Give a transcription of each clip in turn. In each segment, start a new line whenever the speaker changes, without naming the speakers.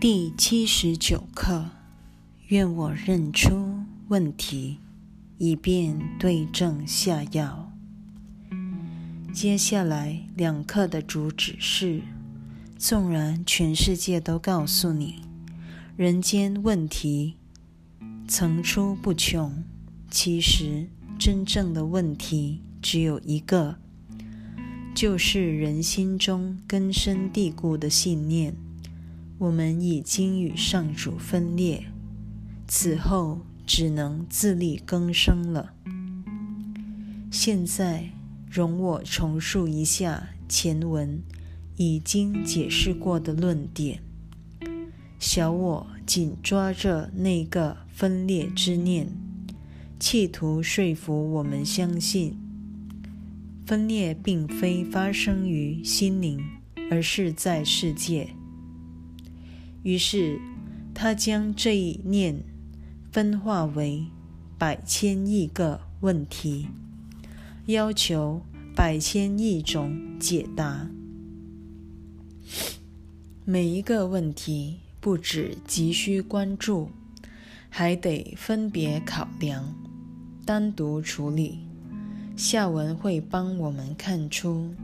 第七十九课，愿我认出问题，以便对症下药。接下来两课的主旨是：纵然全世界都告诉你，人间问题层出不穷，其实真正的问题只有一个，就是人心中根深蒂固的信念。我们已经与上主分裂，此后只能自力更生了。现在，容我重述一下前文已经解释过的论点。小我紧抓着那个分裂之念，企图说服我们相信，分裂并非发生于心灵，而是在世界。于是，他将这一念分化为百千亿个问题，要求百千亿种解答。每一个问题不止急需关注，还得分别考量、单独处理。下文会帮我们看出。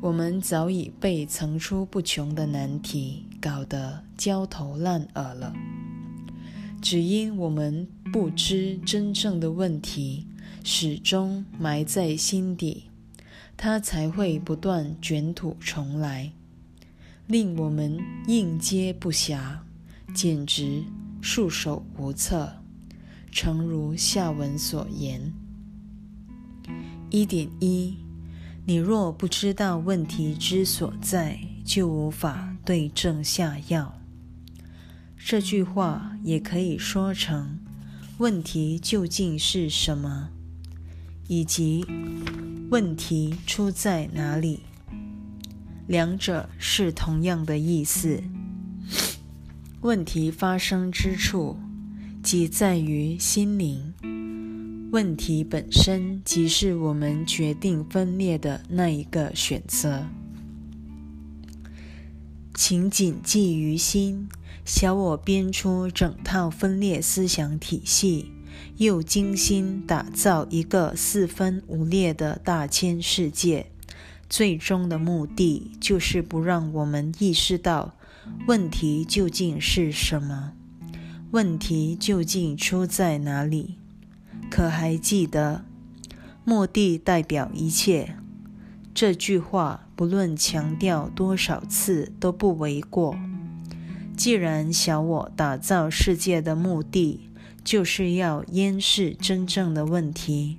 我们早已被层出不穷的难题搞得焦头烂额了，只因我们不知真正的问题始终埋在心底，它才会不断卷土重来，令我们应接不暇，简直束手无策。诚如下文所言，一点一。你若不知道问题之所在，就无法对症下药。这句话也可以说成：问题究竟是什么，以及问题出在哪里。两者是同样的意思。问题发生之处，即在于心灵。问题本身即是我们决定分裂的那一个选择，请谨记于心。小我编出整套分裂思想体系，又精心打造一个四分五裂的大千世界，最终的目的就是不让我们意识到问题究竟是什么，问题究竟出在哪里。可还记得“目的代表一切”这句话？不论强调多少次都不为过。既然小我打造世界的目的就是要掩饰真正的问题，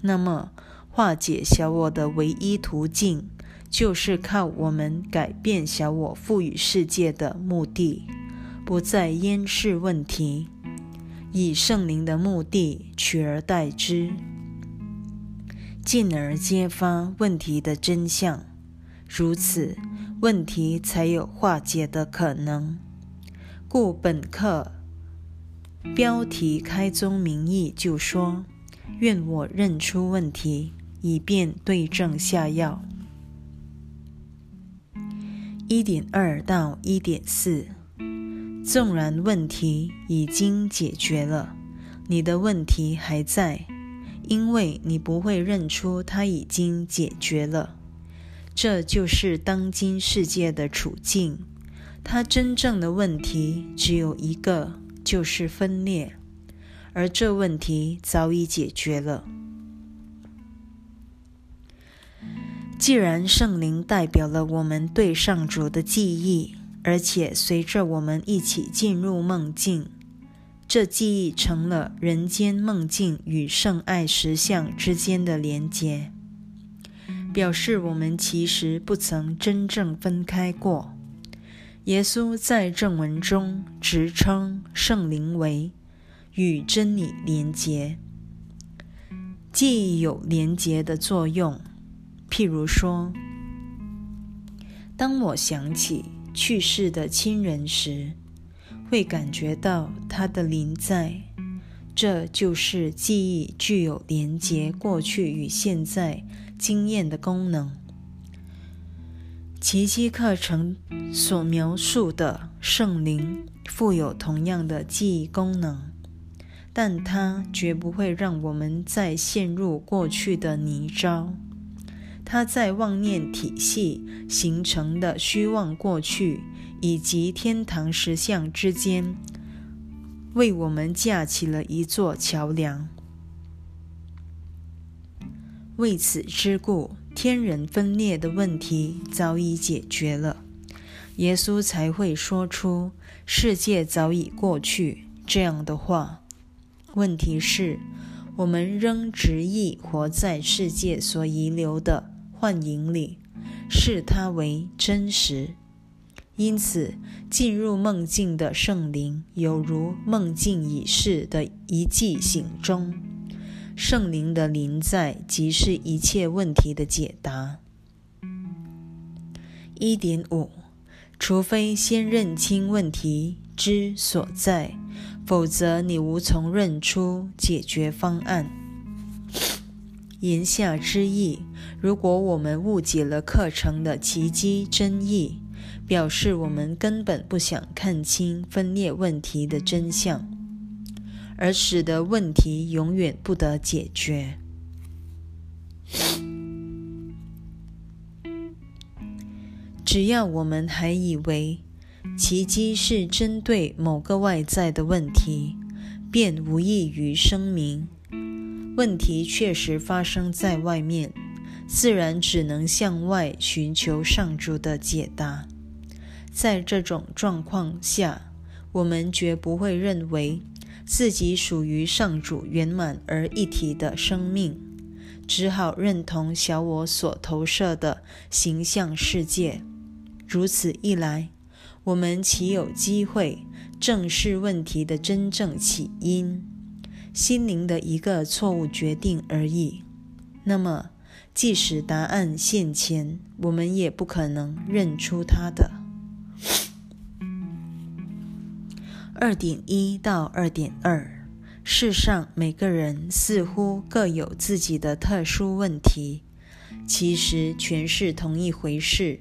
那么化解小我的唯一途径就是靠我们改变小我赋予世界的目的，不再掩饰问题。以圣灵的目的取而代之，进而揭发问题的真相，如此问题才有化解的可能。故本课标题开宗明义就说：“愿我认出问题，以便对症下药。”一点二到一点四。纵然问题已经解决了，你的问题还在，因为你不会认出它已经解决了。这就是当今世界的处境。它真正的问题只有一个，就是分裂，而这问题早已解决了。既然圣灵代表了我们对上主的记忆。而且随着我们一起进入梦境，这记忆成了人间梦境与圣爱实相之间的连结，表示我们其实不曾真正分开过。耶稣在正文中直称圣灵为与真理连结，记忆有连结的作用。譬如说，当我想起。去世的亲人时，会感觉到他的临在，这就是记忆具有连接过去与现在经验的功能。奇迹课程所描述的圣灵富有同样的记忆功能，但它绝不会让我们再陷入过去的泥沼。它在妄念体系形成的虚妄过去以及天堂实相之间，为我们架起了一座桥梁。为此之故，天人分裂的问题早已解决了，耶稣才会说出“世界早已过去”这样的话。问题是，我们仍执意活在世界所遗留的幻影里，视它为真实。因此，进入梦境的圣灵，犹如梦境已逝的一记醒钟。圣灵的临在，即是一切问题的解答。一点五，除非先认清问题之所在，否则你无从认出解决方案。言下之意，如果我们误解了课程的奇迹真意，表示我们根本不想看清分裂问题的真相。而使得问题永远不得解决。只要我们还以为奇迹是针对某个外在的问题，便无异于声明问题确实发生在外面，自然只能向外寻求上主的解答。在这种状况下，我们绝不会认为。自己属于上主圆满而一体的生命，只好认同小我所投射的形象世界。如此一来，我们岂有机会正视问题的真正起因？心灵的一个错误决定而已。那么，即使答案现前，我们也不可能认出它的。二点一到二点二，世上每个人似乎各有自己的特殊问题，其实全是同一回事。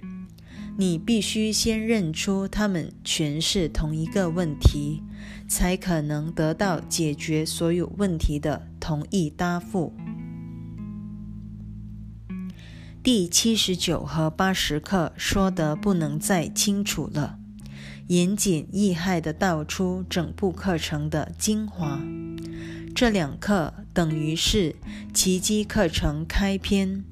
你必须先认出他们全是同一个问题，才可能得到解决所有问题的同一答复。第七十九和八十课说得不能再清楚了。言简意赅地道出整部课程的精华。这两课等于是奇迹课程开篇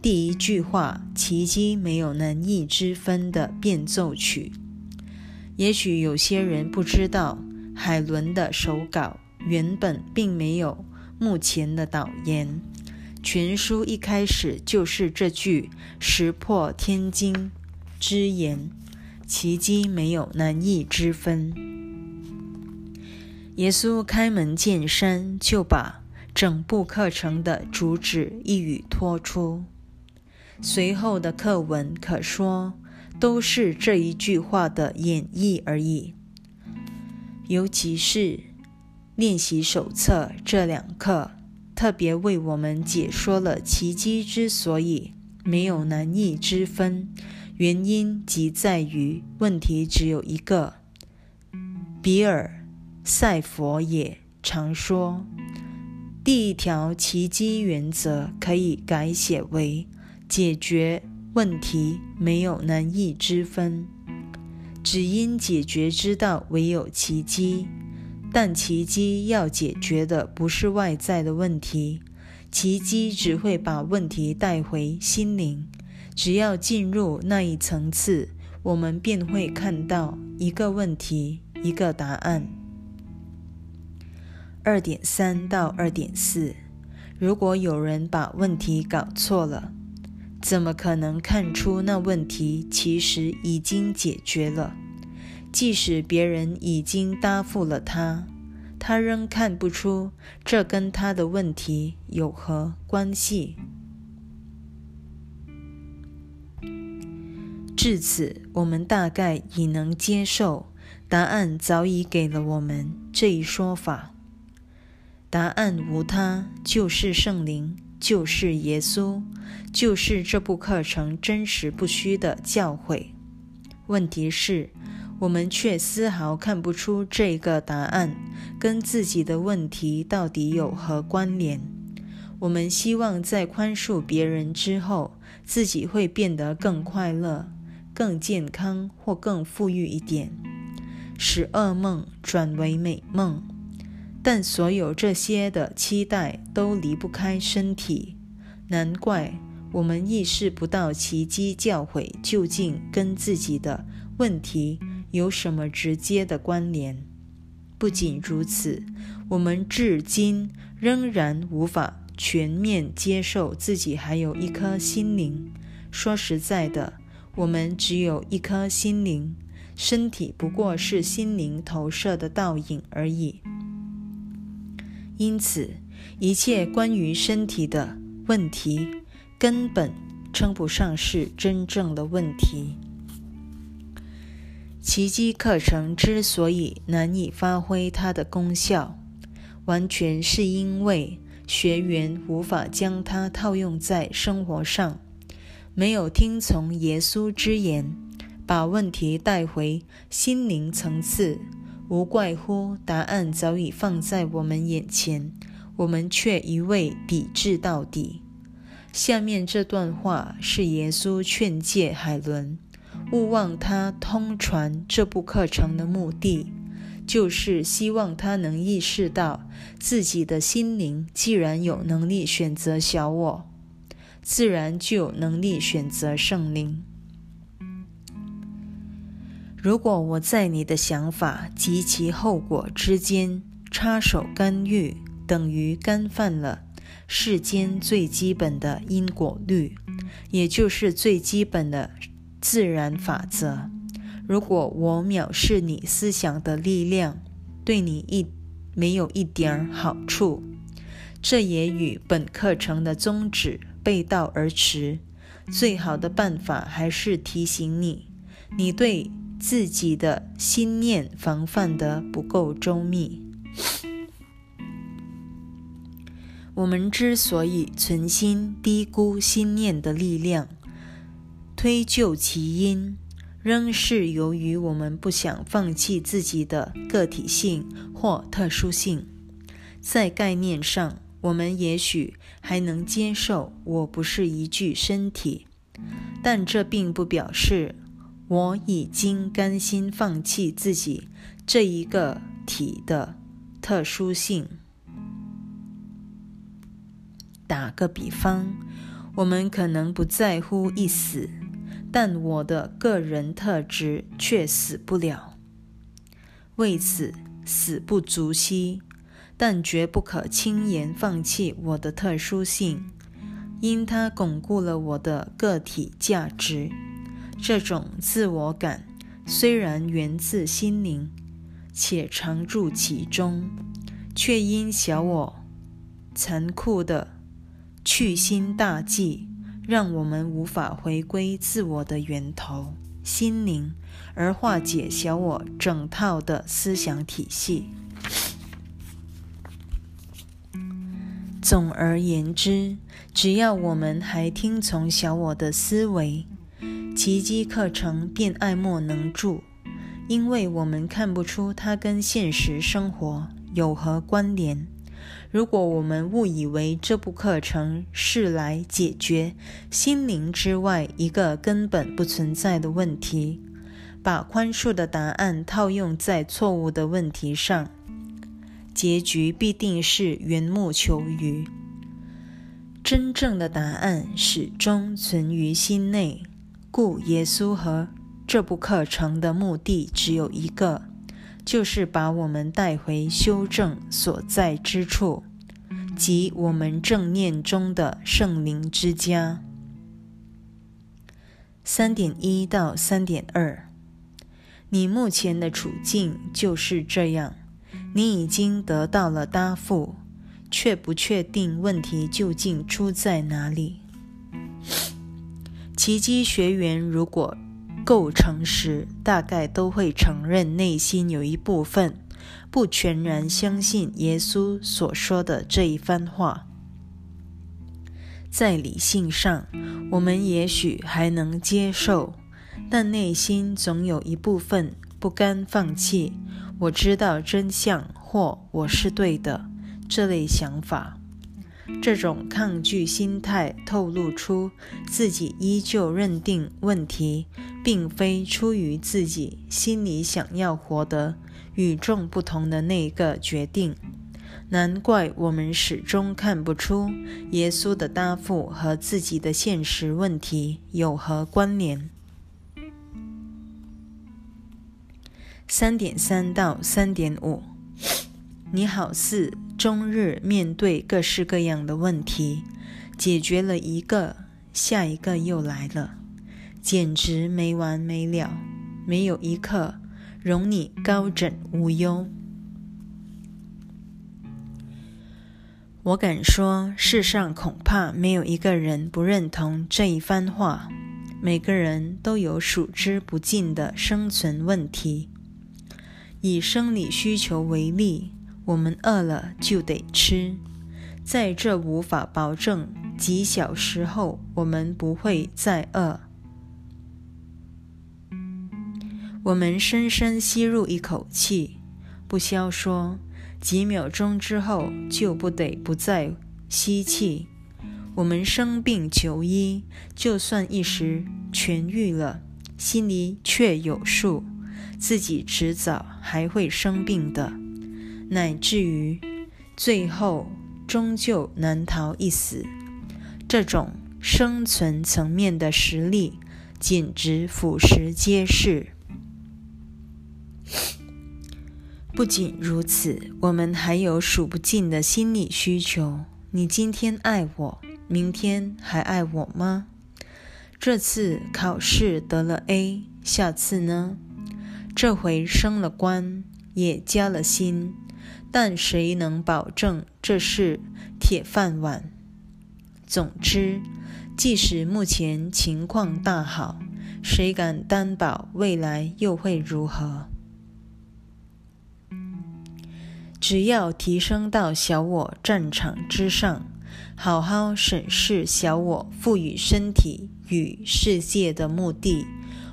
第一句话“奇迹没有难易之分”的变奏曲。也许有些人不知道，海伦的手稿原本并没有目前的导言，全书一开始就是这句石破天惊之言。奇迹没有难易之分。耶稣开门见山，就把整部课程的主旨一语托出。随后的课文可说都是这一句话的演绎而已。尤其是练习手册这两课，特别为我们解说了奇迹之所以没有难易之分。原因即在于问题只有一个。比尔·塞佛也常说，第一条奇迹原则可以改写为：解决问题没有难易之分，只因解决之道唯有奇迹。但奇迹要解决的不是外在的问题，奇迹只会把问题带回心灵。只要进入那一层次，我们便会看到一个问题，一个答案。二点三到二点四，如果有人把问题搞错了，怎么可能看出那问题其实已经解决了？即使别人已经答复了他，他仍看不出这跟他的问题有何关系。至此，我们大概已能接受答案早已给了我们这一说法。答案无他，就是圣灵，就是耶稣，就是这部课程真实不虚的教诲。问题是，我们却丝毫看不出这个答案跟自己的问题到底有何关联。我们希望在宽恕别人之后，自己会变得更快乐、更健康或更富裕一点，使噩梦转为美梦。但所有这些的期待都离不开身体，难怪我们意识不到奇迹教诲究竟跟自己的问题有什么直接的关联。不仅如此，我们至今仍然无法全面接受自己还有一颗心灵。说实在的，我们只有一颗心灵，身体不过是心灵投射的倒影而已。因此，一切关于身体的问题根本称不上是真正的问题。奇迹课程之所以难以发挥它的功效，完全是因为学员无法将它套用在生活上，没有听从耶稣之言，把问题带回心灵层次。无怪乎答案早已放在我们眼前，我们却一味抵制到底。下面这段话是耶稣劝诫海伦：勿忘他通传这部课程的目的，就是希望他能意识到自己的心灵既然有能力选择小我，自然就有能力选择圣灵。如果我在你的想法及其后果之间插手干预，等于干犯了世间最基本的因果律，也就是最基本的自然法则。如果我藐视你思想的力量，对你一没有一点好处，这也与本课程的宗旨背道而驰。最好的办法还是提醒你，你对。自己的心念防范得不够周密。我们之所以存心低估心念的力量，推究其因，仍是由于我们不想放弃自己的个体性或特殊性。在概念上，我们也许还能接受我不是一具身体，但这并不表示。我已经甘心放弃自己这一个体的特殊性。打个比方，我们可能不在乎一死，但我的个人特质却死不了。为此，死不足惜，但绝不可轻言放弃我的特殊性，因它巩固了我的个体价值。这种自我感虽然源自心灵，且常驻其中，却因小我残酷的去心大计，让我们无法回归自我的源头心灵，而化解小我整套的思想体系。总而言之，只要我们还听从小我的思维，奇迹课程便爱莫能助，因为我们看不出它跟现实生活有何关联。如果我们误以为这部课程是来解决心灵之外一个根本不存在的问题，把宽恕的答案套用在错误的问题上，结局必定是缘木求鱼。真正的答案始终存于心内。故耶稣和这部课程的目的只有一个，就是把我们带回修正所在之处，即我们正念中的圣灵之家。三点一到三点二，你目前的处境就是这样，你已经得到了答复，却不确定问题究竟出在哪里。奇迹学员如果够诚实，大概都会承认内心有一部分不全然相信耶稣所说的这一番话。在理性上，我们也许还能接受，但内心总有一部分不甘放弃。我知道真相，或我是对的，这类想法。这种抗拒心态透露出自己依旧认定问题并非出于自己心里想要活得与众不同的那个决定。难怪我们始终看不出耶稣的答复和自己的现实问题有何关联。三点三到三点五，你好似。终日面对各式各样的问题，解决了一个，下一个又来了，简直没完没了，没有一刻容你高枕无忧。我敢说，世上恐怕没有一个人不认同这一番话。每个人都有数之不尽的生存问题。以生理需求为例。我们饿了就得吃，在这无法保证几小时后我们不会再饿。我们深深吸入一口气，不消说，几秒钟之后就不得不再吸气。我们生病求医，就算一时痊愈了，心里却有数，自己迟早还会生病的。乃至于最后终究难逃一死，这种生存层面的实力简直俯拾皆是。不仅如此，我们还有数不尽的心理需求。你今天爱我，明天还爱我吗？这次考试得了 A，下次呢？这回升了官，也加了薪。但谁能保证这是铁饭碗？总之，即使目前情况大好，谁敢担保未来又会如何？只要提升到小我战场之上，好好审视小我赋予身体与世界的目的，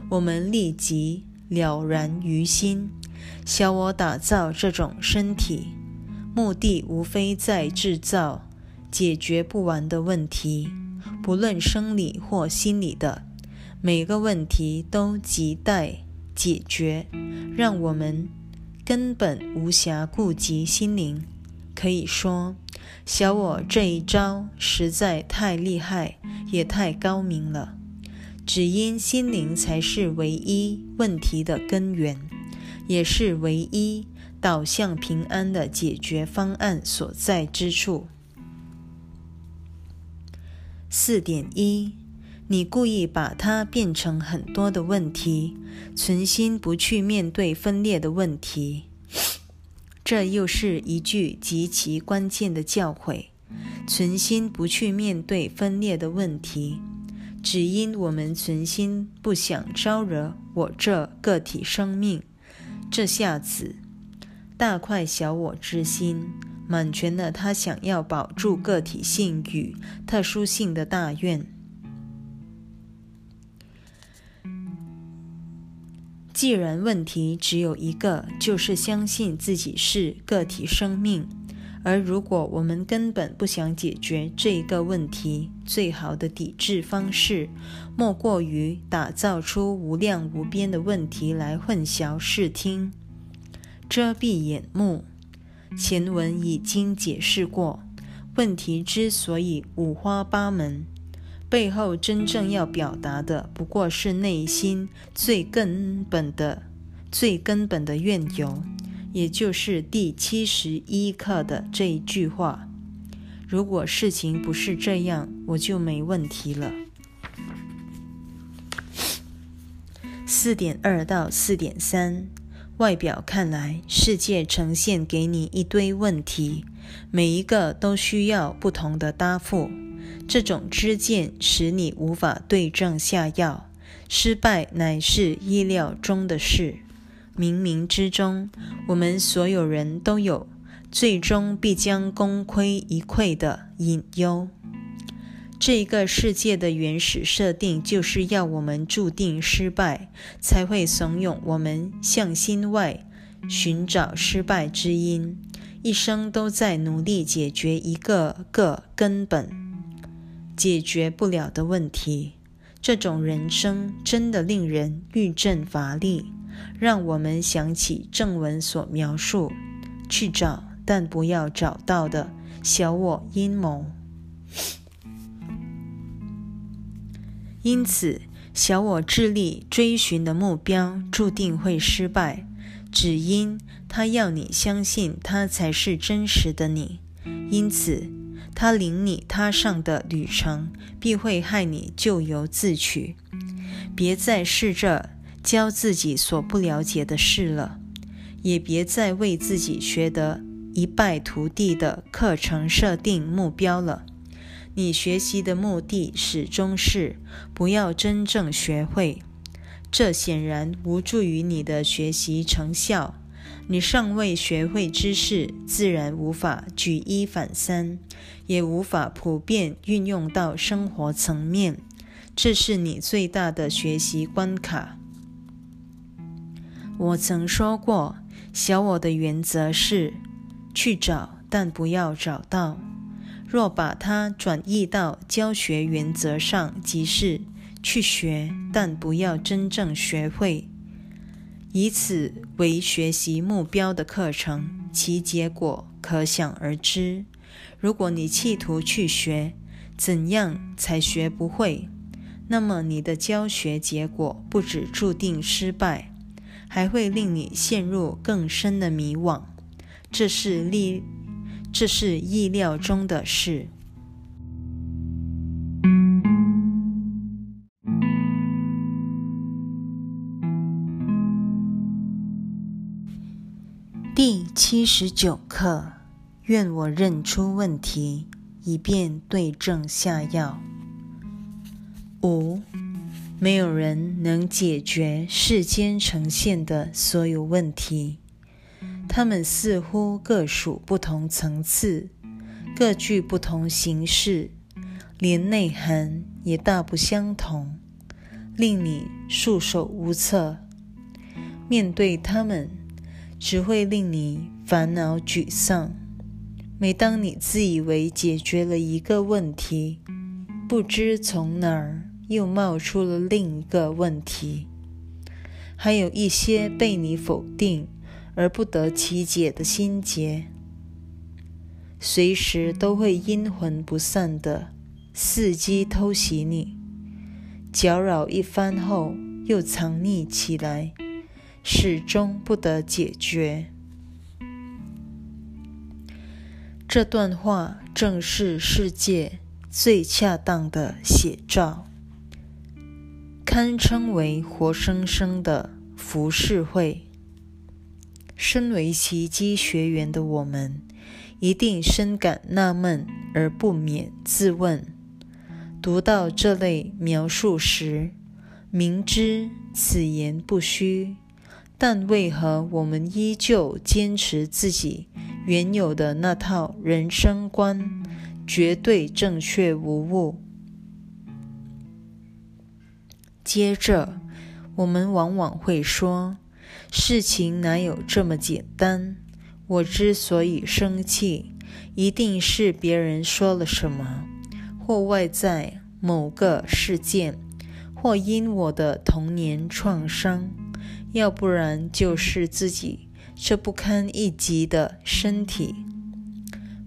我们立即了然于心。小我打造这种身体，目的无非在制造解决不完的问题，不论生理或心理的每个问题都亟待解决，让我们根本无暇顾及心灵。可以说，小我这一招实在太厉害，也太高明了。只因心灵才是唯一问题的根源。也是唯一导向平安的解决方案所在之处。四点一，你故意把它变成很多的问题，存心不去面对分裂的问题。这又是一句极其关键的教诲：存心不去面对分裂的问题，只因我们存心不想招惹我这个体生命。这下子，大快小我之心，满全了他想要保住个体性与特殊性的大愿。既然问题只有一个，就是相信自己是个体生命，而如果我们根本不想解决这一个问题，最好的抵制方式，莫过于打造出无量无边的问题来混淆视听。遮蔽眼目。前文已经解释过，问题之所以五花八门，背后真正要表达的不过是内心最根本的、最根本的怨由，也就是第七十一课的这一句话。如果事情不是这样，我就没问题了。四点二到四点三。外表看来，世界呈现给你一堆问题，每一个都需要不同的答复。这种知见使你无法对症下药，失败乃是意料中的事。冥冥之中，我们所有人都有最终必将功亏一篑的隐忧。这个世界的原始设定就是要我们注定失败，才会怂恿我们向心外寻找失败之因，一生都在努力解决一个个根本解决不了的问题。这种人生真的令人欲振乏力，让我们想起正文所描述：去找但不要找到的小我阴谋。因此，小我致力追寻的目标注定会失败，只因他要你相信他才是真实的你。因此，他领你踏上的旅程必会害你咎由自取。别再试着教自己所不了解的事了，也别再为自己学得一败涂地的课程设定目标了。你学习的目的始终是不要真正学会，这显然无助于你的学习成效。你尚未学会知识，自然无法举一反三，也无法普遍运用到生活层面。这是你最大的学习关卡。我曾说过，小我的原则是去找，但不要找到。若把它转移到教学原则上，即是去学，但不要真正学会，以此为学习目标的课程，其结果可想而知。如果你企图去学怎样才学不会，那么你的教学结果不止注定失败，还会令你陷入更深的迷惘。这是历。这是意料中的事。第七十九课：愿我认出问题，以便对症下药。五，没有人能解决世间呈现的所有问题。它们似乎各属不同层次，各具不同形式，连内涵也大不相同，令你束手无策。面对它们，只会令你烦恼沮丧。每当你自以为解决了一个问题，不知从哪儿又冒出了另一个问题，还有一些被你否定。而不得其解的心结，随时都会阴魂不散的伺机偷袭你，搅扰一番后又藏匿起来，始终不得解决。这段话正是世界最恰当的写照，堪称为活生生的浮世绘。身为奇迹学员的我们，一定深感纳闷，而不免自问：读到这类描述时，明知此言不虚，但为何我们依旧坚持自己原有的那套人生观，绝对正确无误？接着，我们往往会说。事情哪有这么简单？我之所以生气，一定是别人说了什么，或外在某个事件，或因我的童年创伤，要不然就是自己这不堪一击的身体。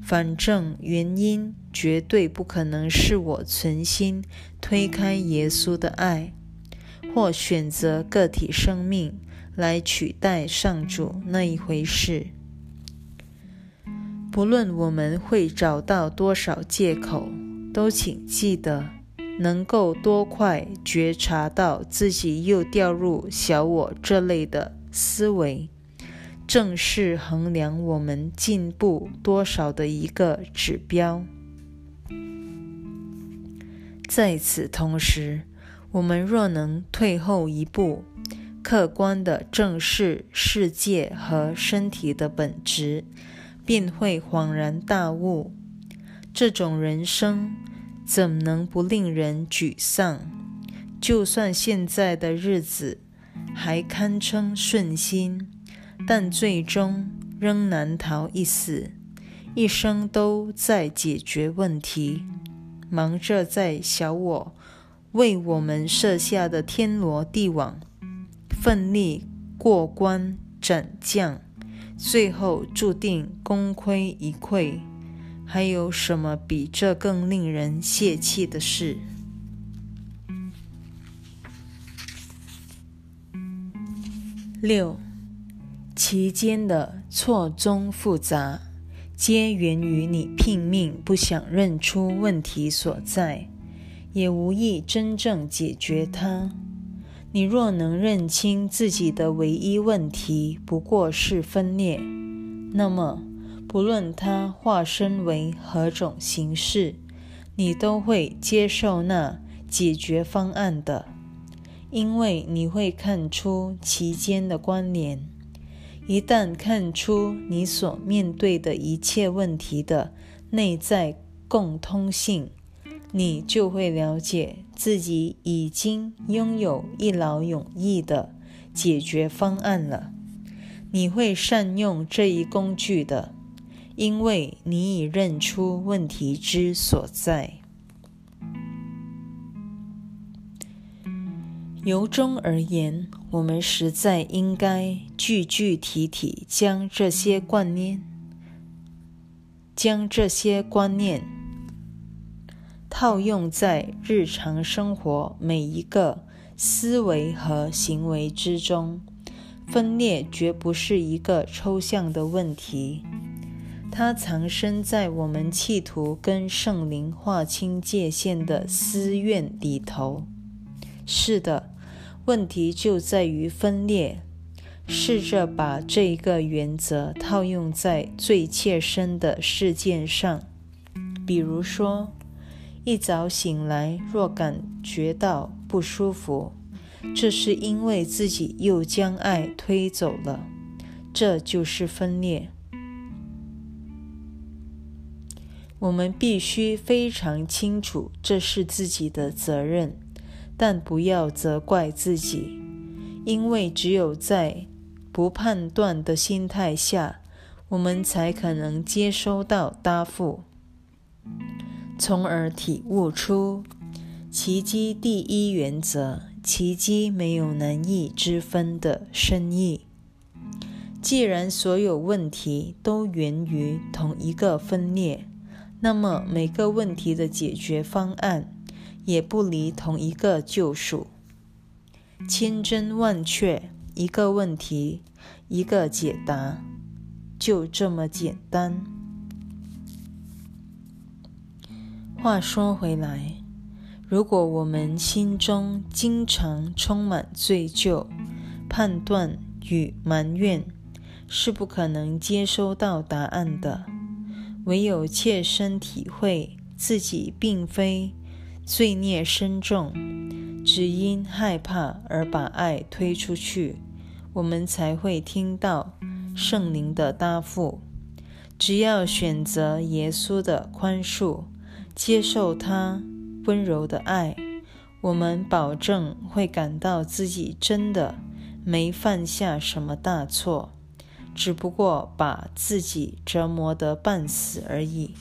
反正原因绝对不可能是我存心推开耶稣的爱，或选择个体生命。来取代上主那一回事。不论我们会找到多少借口，都请记得，能够多快觉察到自己又掉入小我这类的思维，正是衡量我们进步多少的一个指标。在此同时，我们若能退后一步，客观地正视世界和身体的本质，便会恍然大悟。这种人生怎能不令人沮丧？就算现在的日子还堪称顺心，但最终仍难逃一死。一生都在解决问题，忙着在小我为我们设下的天罗地网奋力过关斩将，最后注定功亏一篑。还有什么比这更令人泄气的事？六，其间的错综复杂，皆源于你拼命不想认出问题所在，也无意真正解决它。你若能认清自己的唯一问题不过是分裂，那么。不论它化身为何种形式，你都会接受那解决方案的，因为你会看出其间的关联。一旦看出你所面对的一切问题的内在共通性，你就会了解自己已经拥有一劳永逸的解决方案了。你会善用这一工具的。因为你已认出问题之所在，由衷而言，我们实在应该具具体体将这些观念，将这些观念套用在日常生活每一个思维和行为之中。分裂绝不是一个抽象的问题。它藏身在我们企图跟圣灵划清界限的私怨里头。是的，问题就在于分裂。试着把这一个原则套用在最切身的事件上，比如说，一早醒来若感觉到不舒服，这是因为自己又将爱推走了，这就是分裂。我们必须非常清楚这是自己的责任，但不要责怪自己，因为只有在不判断的心态下，我们才可能接收到答复，从而体悟出奇迹第一原则：奇迹没有难易之分的深意。既然所有问题都源于同一个分裂。那么每个问题的解决方案也不离同一个救赎，千真万确，一个问题一个解答，就这么简单。话说回来，如果我们心中经常充满罪疚、判断与埋怨，是不可能接收到答案的。唯有切身体会自己并非罪孽深重，只因害怕而把爱推出去，我们才会听到圣灵的答复。只要选择耶稣的宽恕，接受他温柔的爱，我们保证会感到自己真的没犯下什么大错。只不过把自己折磨得半死而已。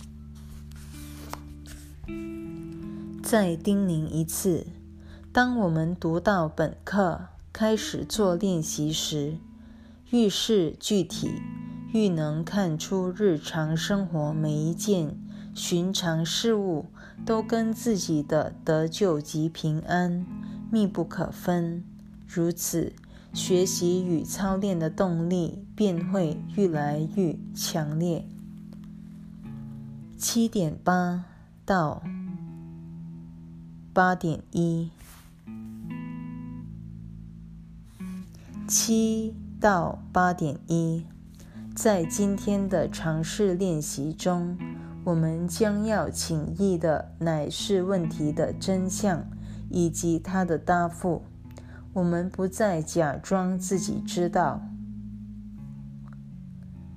再叮咛一次：当我们读到本课开始做练习时，愈是具体，愈能看出日常生活每一件寻常事物都跟自己的得救及平安密不可分。如此。学习与操练的动力便会愈来愈强烈。七点八到八点一，七到八点一，在今天的尝试练习中，我们将要请意的乃是问题的真相以及它的答复。我们不再假装自己知道，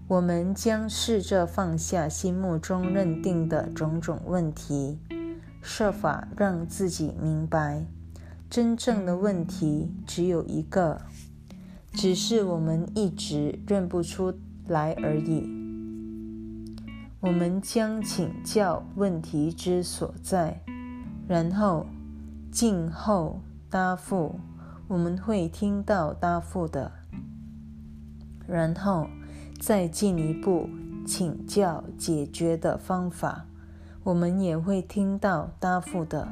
我们将试着放下心目中认定的种种问题，设法让自己明白，真正的问题只有一个，只是我们一直认不出来而已。我们将请教问题之所在，然后静候答复。我们会听到答复的，然后再进一步请教解决的方法。我们也会听到答复的。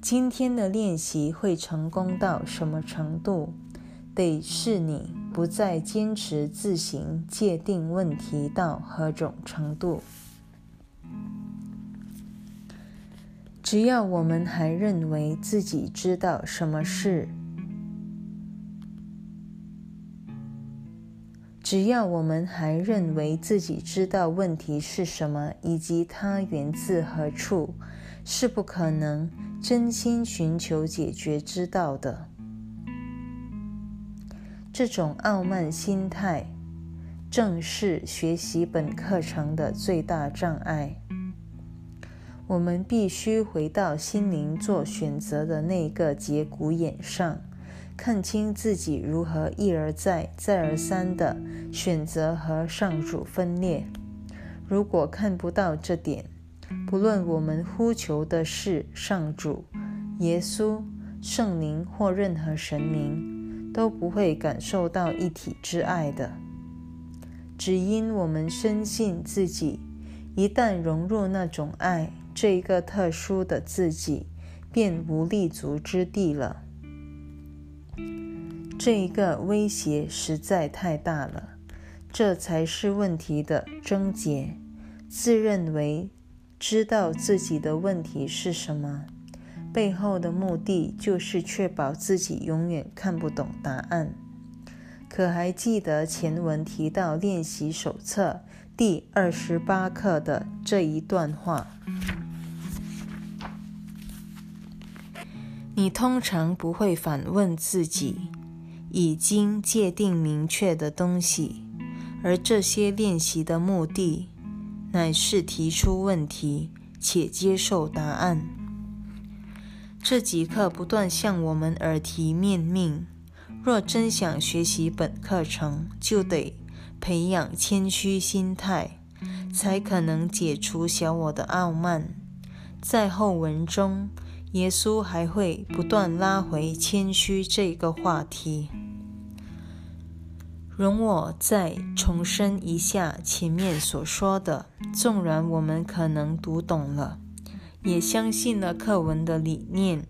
今天的练习会成功到什么程度，得是你不再坚持自行界定问题到何种程度。只要我们还认为自己知道什么事，只要我们还认为自己知道问题是什么以及它源自何处，是不可能真心寻求解决之道的。这种傲慢心态，正是学习本课程的最大障碍。我们必须回到心灵做选择的那个节骨眼上。看清自己如何一而再、再而三的选择和上主分裂。如果看不到这点，不论我们呼求的是上主、耶稣、圣灵或任何神明，都不会感受到一体之爱的。只因我们深信自己一旦融入那种爱，这一个特殊的自己便无立足之地了。这一个威胁实在太大了，这才是问题的症结。自认为知道自己的问题是什么，背后的目的就是确保自己永远看不懂答案。可还记得前文提到练习手册第二十八课的这一段话？你通常不会反问自己。已经界定明确的东西，而这些练习的目的，乃是提出问题且接受答案。这几课不断向我们耳提面命：若真想学习本课程，就得培养谦虚心态，才可能解除小我的傲慢。在后文中。耶稣还会不断拉回谦虚这个话题。容我再重申一下前面所说的：纵然我们可能读懂了，也相信了课文的理念，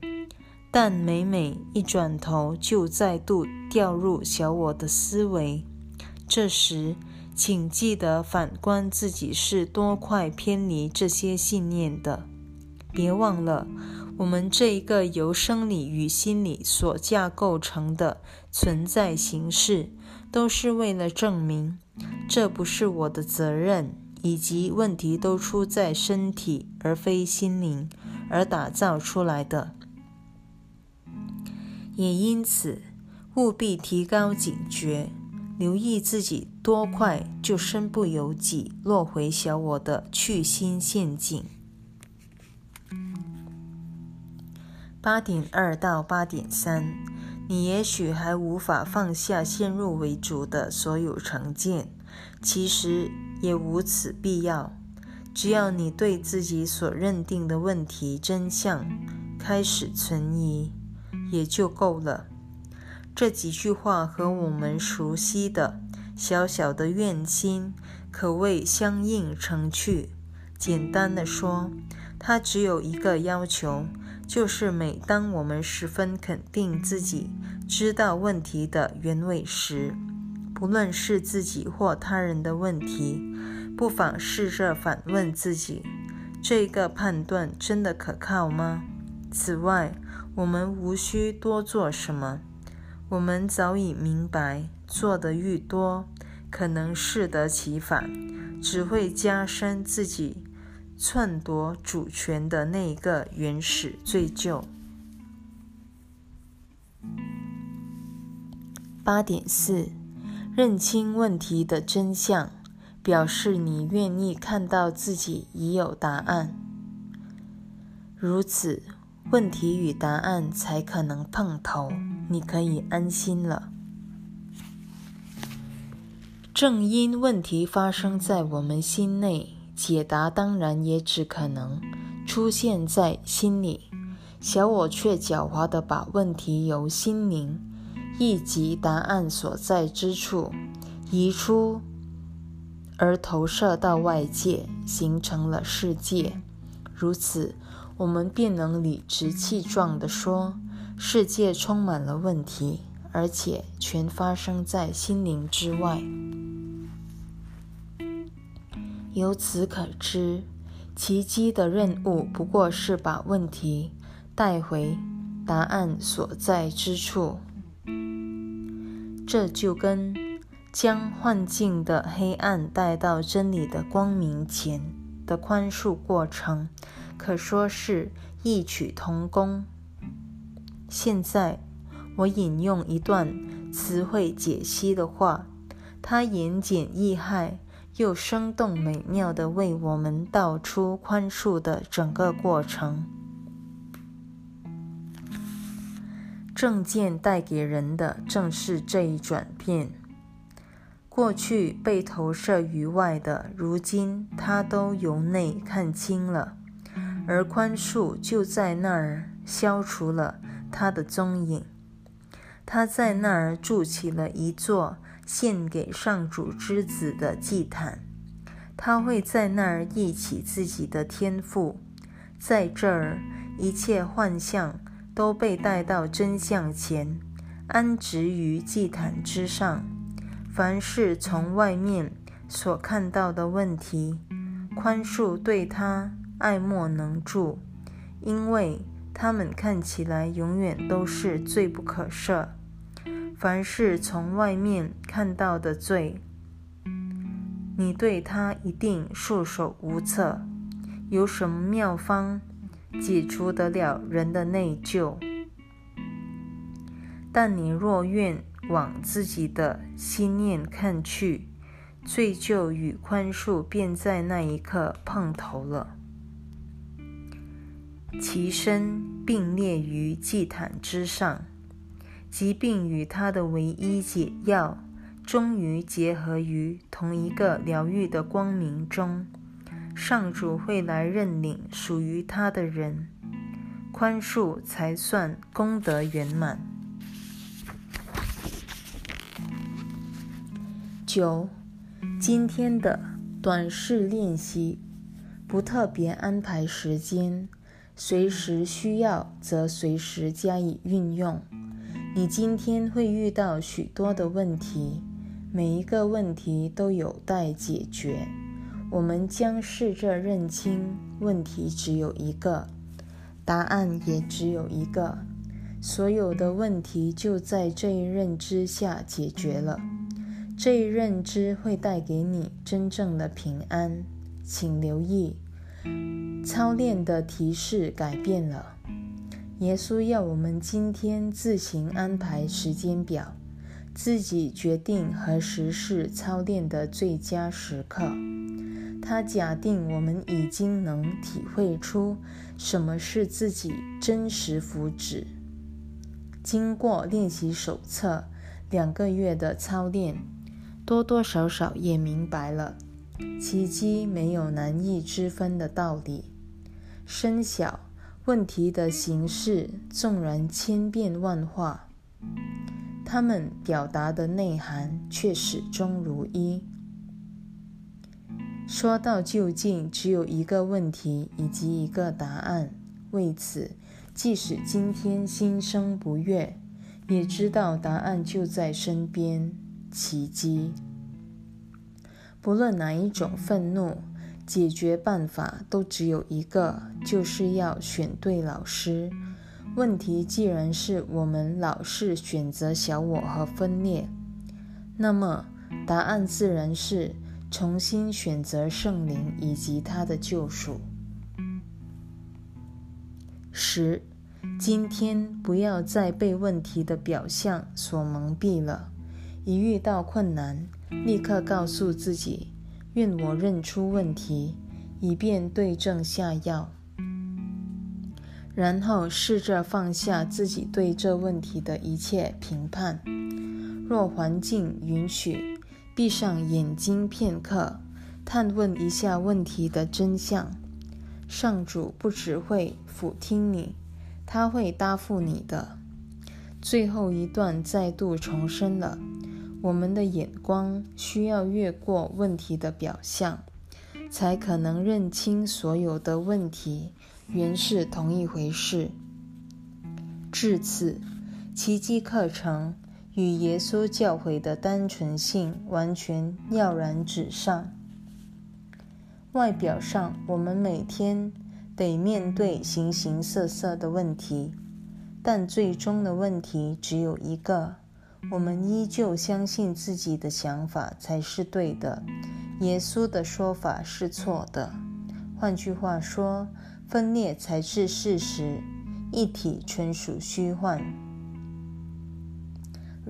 但每每一转头，就再度掉入小我的思维。这时，请记得反观自己是多快偏离这些信念的。别忘了。我们这一个由生理与心理所架构成的存在形式，都是为了证明这不是我的责任，以及问题都出在身体而非心灵而打造出来的。也因此，务必提高警觉，留意自己多快就身不由己落回小我的去心陷阱。八点二到八点三，你也许还无法放下先入为主的所有成见，其实也无此必要。只要你对自己所认定的问题真相开始存疑，也就够了。这几句话和我们熟悉的小小的愿心可谓相映成趣。简单的说，它只有一个要求。就是每当我们十分肯定自己知道问题的原委时，不论是自己或他人的问题，不妨试着反问自己：这个判断真的可靠吗？此外，我们无需多做什么，我们早已明白，做的愈多，可能适得其反，只会加深自己。篡夺主权的那一个原始罪疚。八点四，认清问题的真相，表示你愿意看到自己已有答案。如此，问题与答案才可能碰头，你可以安心了。正因问题发生在我们心内，解答当然也只可能出现在心里。小我却狡猾地把问题由心灵，以及答案所在之处移出，而投射到外界，形成了世界。如此，我们便能理直气壮地说，世界充满了问题，而且全发生在心灵之外。由此可知，奇迹的任务不过是把问题带回答案所在之处。这就跟将幻境的黑暗带到真理的光明前的宽恕过程，可说是异曲同工。现在，我引用一段词汇解析的话，它言简意赅。又生动美妙地为我们道出宽恕的整个过程。正见带给人的正是这一转变。过去被投射于外的，如今他都由内看清了，而宽恕就在那儿消除了他的踪影。他在那儿筑起了一座。献给上主之子的祭坛，他会在那儿忆起自己的天赋。在这儿，一切幻象都被带到真相前，安置于祭坛之上。凡是从外面所看到的问题，宽恕对他爱莫能助，因为他们看起来永远都是罪不可赦。凡是从外面看到的罪，你对他一定束手无策。有什么妙方解除得了人的内疚？但你若愿往自己的心念看去，罪疚与宽恕便在那一刻碰头了，其身并列于祭坛之上。疾病与他的唯一解药，终于结合于同一个疗愈的光明中。上主会来认领属于他的人，宽恕才算功德圆满。九，今天的短式练习不特别安排时间，随时需要则随时加以运用。你今天会遇到许多的问题，每一个问题都有待解决。我们将试着认清问题只有一个，答案也只有一个。所有的问题就在这一认知下解决了。这一认知会带给你真正的平安。请留意，操练的提示改变了。耶稣要我们今天自行安排时间表，自己决定何时是操练的最佳时刻。他假定我们已经能体会出什么是自己真实福祉。经过练习手册两个月的操练，多多少少也明白了奇迹没有难易之分的道理。身小。问题的形式纵然千变万化，他们表达的内涵却始终如一。说到究竟，只有一个问题以及一个答案。为此，即使今天心生不悦，也知道答案就在身边。奇迹，不论哪一种愤怒。解决办法都只有一个，就是要选对老师。问题既然是我们老是选择小我和分裂，那么答案自然是重新选择圣灵以及他的救赎。十，今天不要再被问题的表象所蒙蔽了。一遇到困难，立刻告诉自己。愿我认出问题，以便对症下药。然后试着放下自己对这问题的一切评判。若环境允许，闭上眼睛片刻，探问一下问题的真相。上主不只会俯听你，他会答复你的。最后一段再度重申了：我们的眼光需要越过问题的表象，才可能认清所有的问题。原是同一回事。至此，奇迹课程与耶稣教诲的单纯性完全跃然纸上。外表上，我们每天得面对形形色色的问题，但最终的问题只有一个：我们依旧相信自己的想法才是对的，耶稣的说法是错的。换句话说，分裂才是事实，一体纯属虚幻。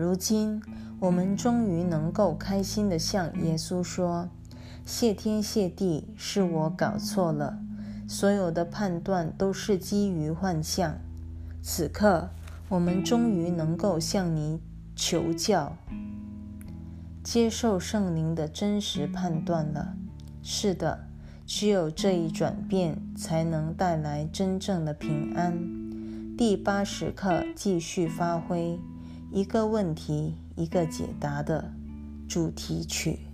如今，我们终于能够开心地向耶稣说：“谢天谢地，是我搞错了，所有的判断都是基于幻象。此刻，我们终于能够向你求教，接受圣灵的真实判断了。”是的。只有这一转变，才能带来真正的平安。第八时刻继续发挥一个问题一个解答的主题曲。